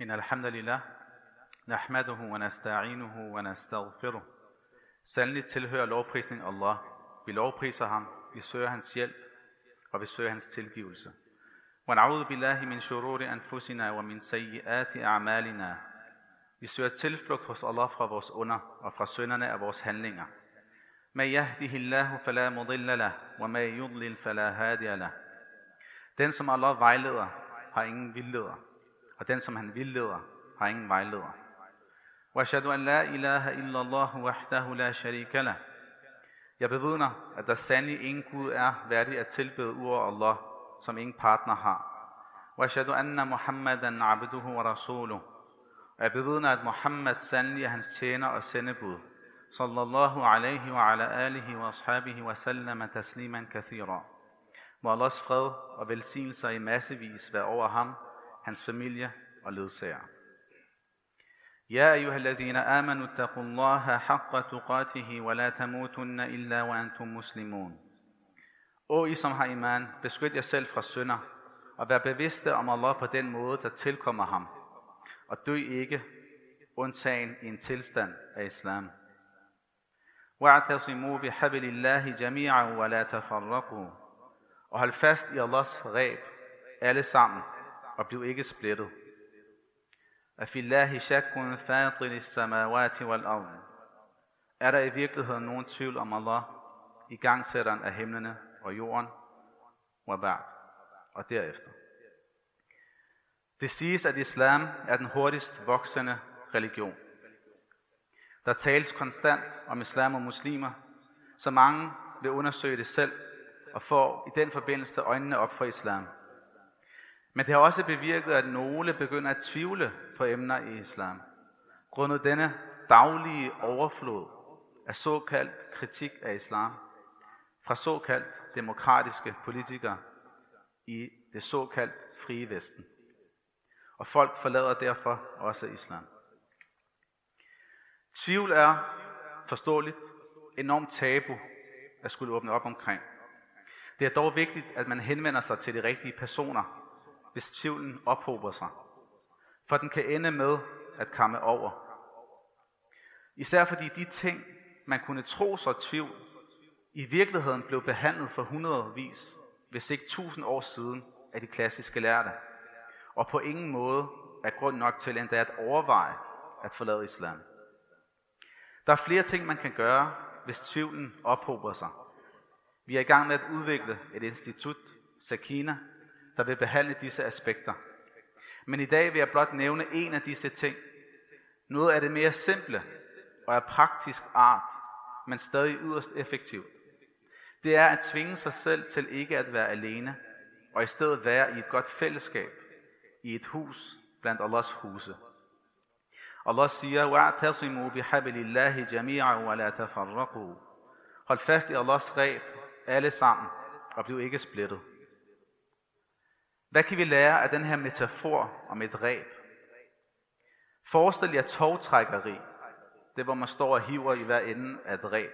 إن الحمد لله نحمده ونستعينه ونستغفره Sandelig tilhører lovprisning Allah. Vi lovpriser ham, vi søger hans hjælp, og vi søger hans tilgivelse. ونعوذ بالله من شرور أنفسنا ومن سيئات أعمالنا. Vi søger tilflugt hos Allah fra vores under og fra synderne af vores handlinger. من يهده الله فلا مضل له ومن يضلل فلا هادي له. Den som Allah vejleder, har ingen vildleder, og den, som han vildleder, har ingen vejleder. وأشهد أن لا إله إلا الله وحده لا شريك له Jeg bevidner, at der sandelig ingen Gud er værdig at tilbede udover Allah, som ingen partner har. وأشهد أن محمدا عبده ورسوله Og jeg bevidner, at Muhammad sandelig er hans tjener og sendebud. Sallallahu alaihi wa ala alihi wa ashabihi wa sallama tasliman kathira. Må Allahs fred og velsignelser i massevis være over ham, hans familie og ledsager. يا أيها الذين آمنوا اتقوا الله حق تقاته ولا تموتن إلا وأنتم مسلمون. O I som har iman, beskyt jer selv fra synder, og vær bevidste om Allah på den måde, der tilkommer ham. Og dø ikke, undtagen i en tilstand af islam. واعتصموا بحبل الله جميعا ولا تفرقوا. Og hold fast i Allahs reb, alle sammen, og blev ikke splittet. Afillahi shakkun fatir samawati wal ard. Er der i virkeligheden nogen tvivl om Allah, i gangsætteren af himlene og jorden, wabad, og derefter? Det siges, at islam er den hurtigst voksende religion. Der tales konstant om islam og muslimer, så mange vil undersøge det selv og får i den forbindelse øjnene op for islam. Men det har også bevirket, at nogle begynder at tvivle på emner i islam. Grundet denne daglige overflod af såkaldt kritik af islam fra såkaldt demokratiske politikere i det såkaldt frie Vesten. Og folk forlader derfor også islam. Tvivl er forståeligt enormt tabu at skulle åbne op omkring. Det er dog vigtigt, at man henvender sig til de rigtige personer, hvis tvivlen ophober sig. For den kan ende med at komme over. Især fordi de ting, man kunne tro sig tvivl, i virkeligheden blev behandlet for hundredvis, hvis ikke tusind år siden af de klassiske lærte, og på ingen måde er grund nok til endda at overveje at forlade islam. Der er flere ting, man kan gøre, hvis tvivlen ophober sig. Vi er i gang med at udvikle et institut, Sakina, der vil behandle disse aspekter. Men i dag vil jeg blot nævne en af disse ting. Noget af det mere simple og af praktisk art, men stadig yderst effektivt. Det er at tvinge sig selv til ikke at være alene, og i stedet være i et godt fællesskab, i et hus blandt Allahs huse. Allah siger, وَاعْتَصِمُوا بِحَبِلِ اللَّهِ جَمِيعًا وَلَا تَفَرَّقُوا Hold fast i Allahs reb, alle sammen, og bliv ikke splittet. Hvad kan vi lære af den her metafor om et ræb? Forestil jer togtrækkeri. Det hvor man står og hiver i hver ende af et ræb.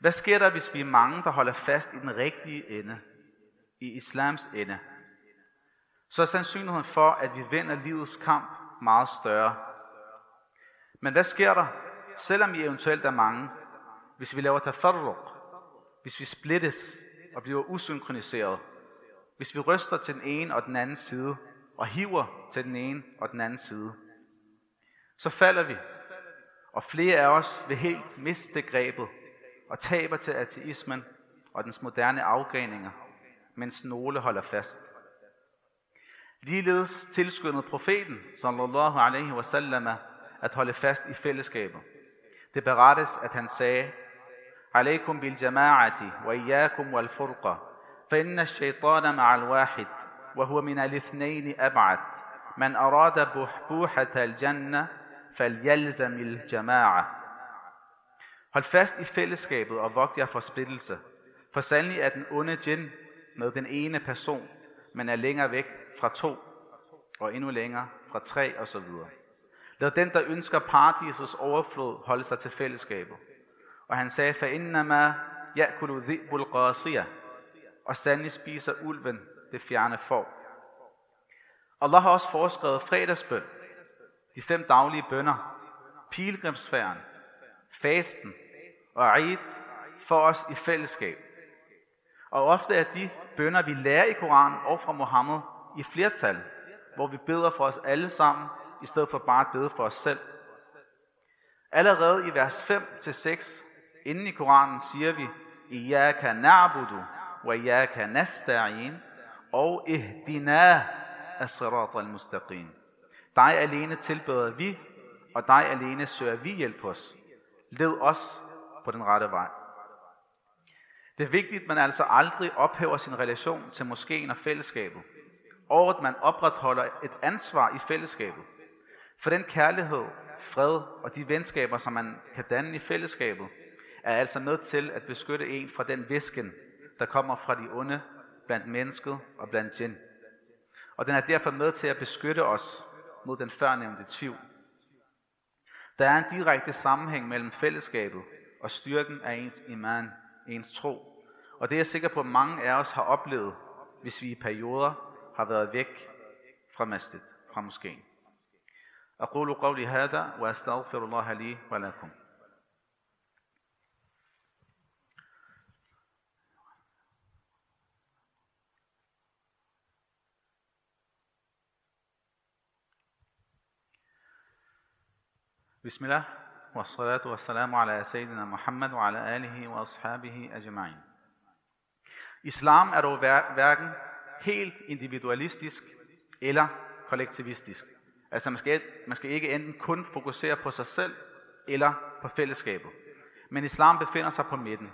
Hvad sker der, hvis vi er mange, der holder fast i den rigtige ende? I islams ende? Så er sandsynligheden for, at vi vinder livets kamp meget større. Men hvad sker der, selvom I eventuelt er mange, hvis vi laver tafarruq, hvis vi splittes og bliver usynkroniseret? Hvis vi ryster til den ene og den anden side, og hiver til den ene og den anden side, så falder vi, og flere af os vil helt miste grebet og taber til ateismen og dens moderne afgreninger, mens nogle holder fast. Ligeledes tilskyndede profeten, sallallahu alaihi wasallam, at holde fast i fællesskabet. Det berettes, at han sagde, Alaikum bil jama'ati wa iyyakum wal furqa فإن الشيطان مع الواحد وهو من الاثنين أبعد من أراد بحبوحة الجنة فليلزم الجماعة Hold fast i fællesskabet og vogt jer for splittelse. For sandelig er den onde djinn med den ene person, men er længere væk fra to, og endnu længere fra tre og så videre. Lad den, der ønsker paradisets overflod, holde sig til fællesskabet. Og han sagde, فَإِنَّمَا يَأْكُلُ ذِئْبُ الْقَاسِيَةِ og sandelig spiser ulven det fjerne får. Allah har også foreskrevet fredagsbøn, de fem daglige bønder, pilgrimsfærden, fasten og Eid for os i fællesskab. Og ofte er de bønder, vi lærer i Koranen og fra Mohammed i flertal, hvor vi beder for os alle sammen, i stedet for bare at bede for os selv. Allerede i vers 5-6 inden i Koranen siger vi, Iyaka na'budu wa نستعين nasta'in og ihdina as-sirat al-mustaqim. Dig alene tilbeder vi, og dig alene søger vi hjælp hos. Led os på den rette vej. Det er vigtigt, at man altså aldrig ophæver sin relation til moskeen og fællesskabet, og at man opretholder et ansvar i fællesskabet. For den kærlighed, fred og de venskaber, som man kan danne i fællesskabet, er altså med til at beskytte en fra den visken, der kommer fra de onde blandt mennesket og blandt djinn. Og den er derfor med til at beskytte os mod den førnævnte tvivl. Der er en direkte sammenhæng mellem fællesskabet og styrken af ens iman, ens tro. Og det er jeg sikker på, at mange af os har oplevet, hvis vi i perioder har været væk fra masjid, fra moskeen. أقول قولي هذا وأستغفر الله لي ولكم بسم الله والصلاة والسلام على سيدنا Muhammad og ala alihi wa ashabihi ajma'in. Islam er dog hverken helt individualistisk eller kollektivistisk. Altså man skal, man skal ikke enten kun fokusere på sig selv eller på fællesskabet. Men islam befinder sig på midten.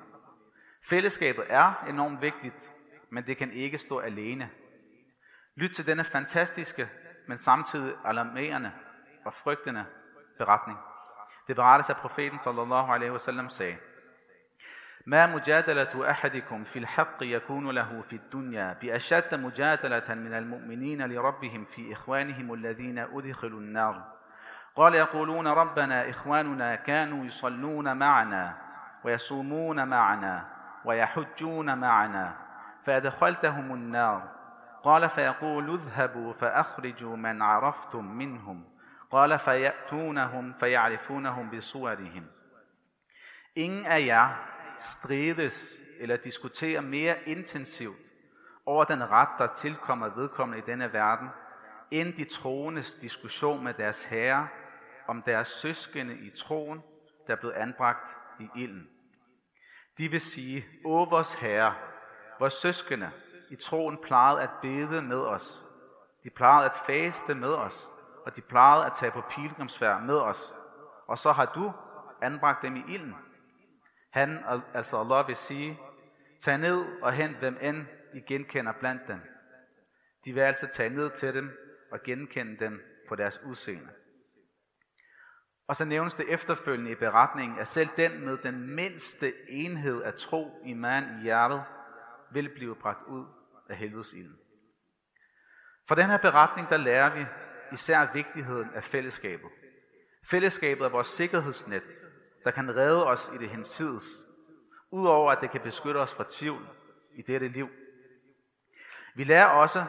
Fællesskabet er enormt vigtigt, men det kan ikke stå alene. Lyt til denne fantastiske, men samtidig alarmerende og frygtende beretning. Det berettes af profeten sallallahu alaihi wasallam sagde, ما مجادلة أحدكم في الحق يكون له في الدنيا بأشد مجادلة من المؤمنين لربهم في إخوانهم الذين أدخلوا النار قال يقولون ربنا إخواننا كانوا يصلون معنا ويصومون معنا ويحجون معنا فأدخلتهم النار. قال فيقول اذهبوا فأخرجوا من عرفتم منهم. قال فيأتونهم فيعرفونهم بصورهم Ingen af jer strides eller diskuterer mere intensivt over den ret, der tilkommer vedkommende i denne verden, end de troendes diskussion med deres herre om deres søskende i troen, der er blevet anbragt i ilden. De vil sige, Å vores herre, vores søskende i troen plejede at bede med os. De plejede at faste med os og de plejede at tage på pilgrimsfærd med os. Og så har du anbragt dem i ilden. Han, altså Allah, vil sige, tag ned og hent hvem end I genkender blandt dem. De vil altså tage ned til dem og genkende dem på deres udseende. Og så nævnes det efterfølgende i beretningen, at selv den med den mindste enhed af tro i mand i hjertet, vil blive bragt ud af helvedes ilden. For den her beretning, der lærer vi, især vigtigheden af fællesskabet. Fællesskabet er vores sikkerhedsnet, der kan redde os i det hensides, udover at det kan beskytte os fra tvivl i dette liv. Vi lærer også,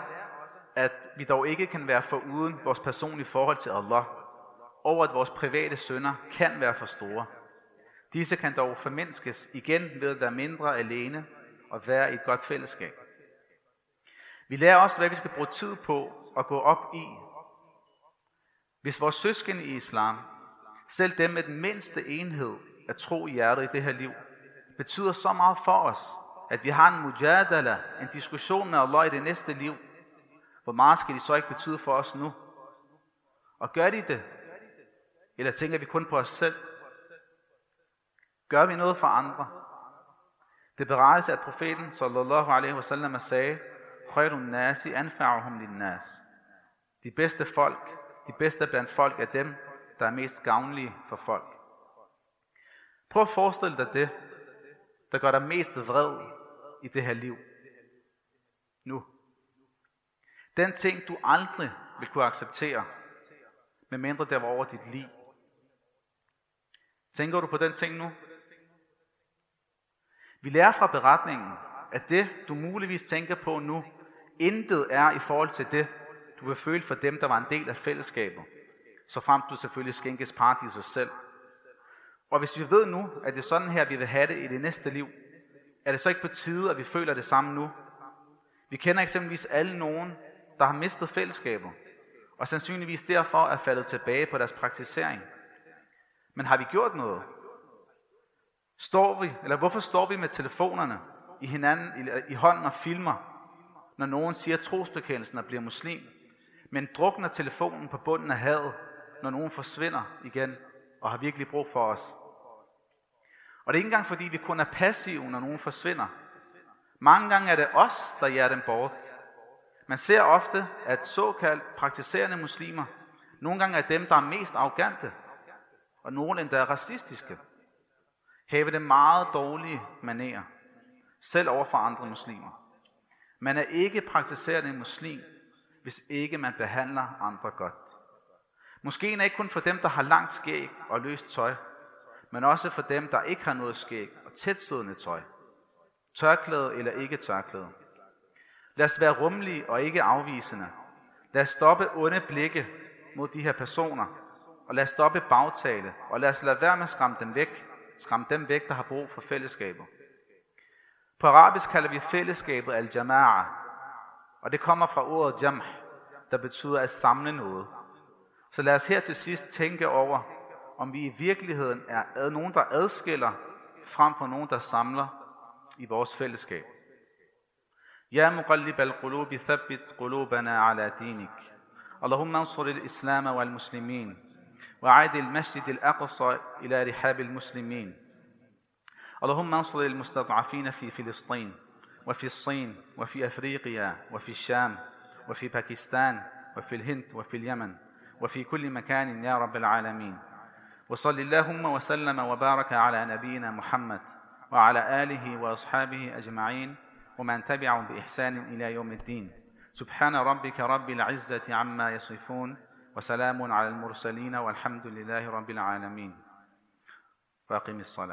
at vi dog ikke kan være foruden vores personlige forhold til Allah, og at vores private sønder kan være for store. Disse kan dog formindskes igen ved at være mindre alene og være i et godt fællesskab. Vi lærer også, hvad vi skal bruge tid på at gå op i hvis vores søskende i islam, selv dem med den mindste enhed af tro i hjertet i det her liv, betyder så meget for os, at vi har en mujadala, en diskussion med Allah i det næste liv, hvor meget skal de så ikke betyde for os nu? Og gør de det? Eller tænker vi kun på os selv? Gør vi noget for andre? Det berettes, at profeten sallallahu alaihi wasallam sagde, Khairun nasi anfa'uhum lin nas. De bedste folk de bedste blandt folk er dem, der er mest gavnlige for folk. Prøv at forestille dig det, der gør dig mest vred i det her liv. Nu. Den ting, du aldrig vil kunne acceptere, medmindre det var over dit liv. Tænker du på den ting nu? Vi lærer fra beretningen, at det, du muligvis tænker på nu, intet er i forhold til det, du vil føle for dem, der var en del af fællesskabet, så frem du selvfølgelig skænkes paradiset selv. Og hvis vi ved nu, at det er sådan her, vi vil have det i det næste liv, er det så ikke på tide, at vi føler det samme nu? Vi kender eksempelvis alle nogen, der har mistet fællesskaber, og sandsynligvis derfor er faldet tilbage på deres praktisering. Men har vi gjort noget? Står vi, eller hvorfor står vi med telefonerne i hinanden i, i hånden og filmer, når nogen siger trosbekendelsen og bliver muslim, men drukner telefonen på bunden af havet, når nogen forsvinder igen og har virkelig brug for os. Og det er ikke engang fordi, vi kun er passive, når nogen forsvinder. Mange gange er det os, der jager dem bort. Man ser ofte, at såkaldt praktiserende muslimer nogle gange er dem, der er mest arrogante, og nogle endda racistiske. Have det meget dårlige manerer, selv over for andre muslimer. Man er ikke praktiserende muslim, hvis ikke man behandler andre godt. Måske er ikke kun for dem, der har langt skæg og løst tøj, men også for dem, der ikke har noget skæg og tætsiddende tøj. Tørklæde eller ikke tørklæde. Lad os være rummelige og ikke afvisende. Lad os stoppe onde blikke mod de her personer, og lad os stoppe bagtale, og lad os lade være med at skræmme dem væk. Skræmme dem væk, der har brug for fællesskabet. På arabisk kalder vi fællesskabet al-jama'a, og det kommer fra ordet jam, der betyder at samle noget. Så lad os her til sidst tænke over, om vi i virkeligheden er nogen, der adskiller, frem for nogen, der samler i vores fællesskab. يا مقلب القلوب ثبت قلوبنا على دينك اللهم انصر الإسلام والمسلمين وعاد المسجد الأقصى إلى رحاب المسلمين اللهم انصر المستضعفين في فلسطين وفي الصين وفي أفريقيا وفي الشام وفي باكستان وفي الهند وفي اليمن وفي كل مكان يا رب العالمين. وصل اللهم وسلم وبارك على نبينا محمد وعلى آله وأصحابه أجمعين ومن تبعهم بإحسان إلى يوم الدين. سبحان ربك رب العزة عما يصفون وسلام على المرسلين والحمد لله رب العالمين. فأقم الصلاة.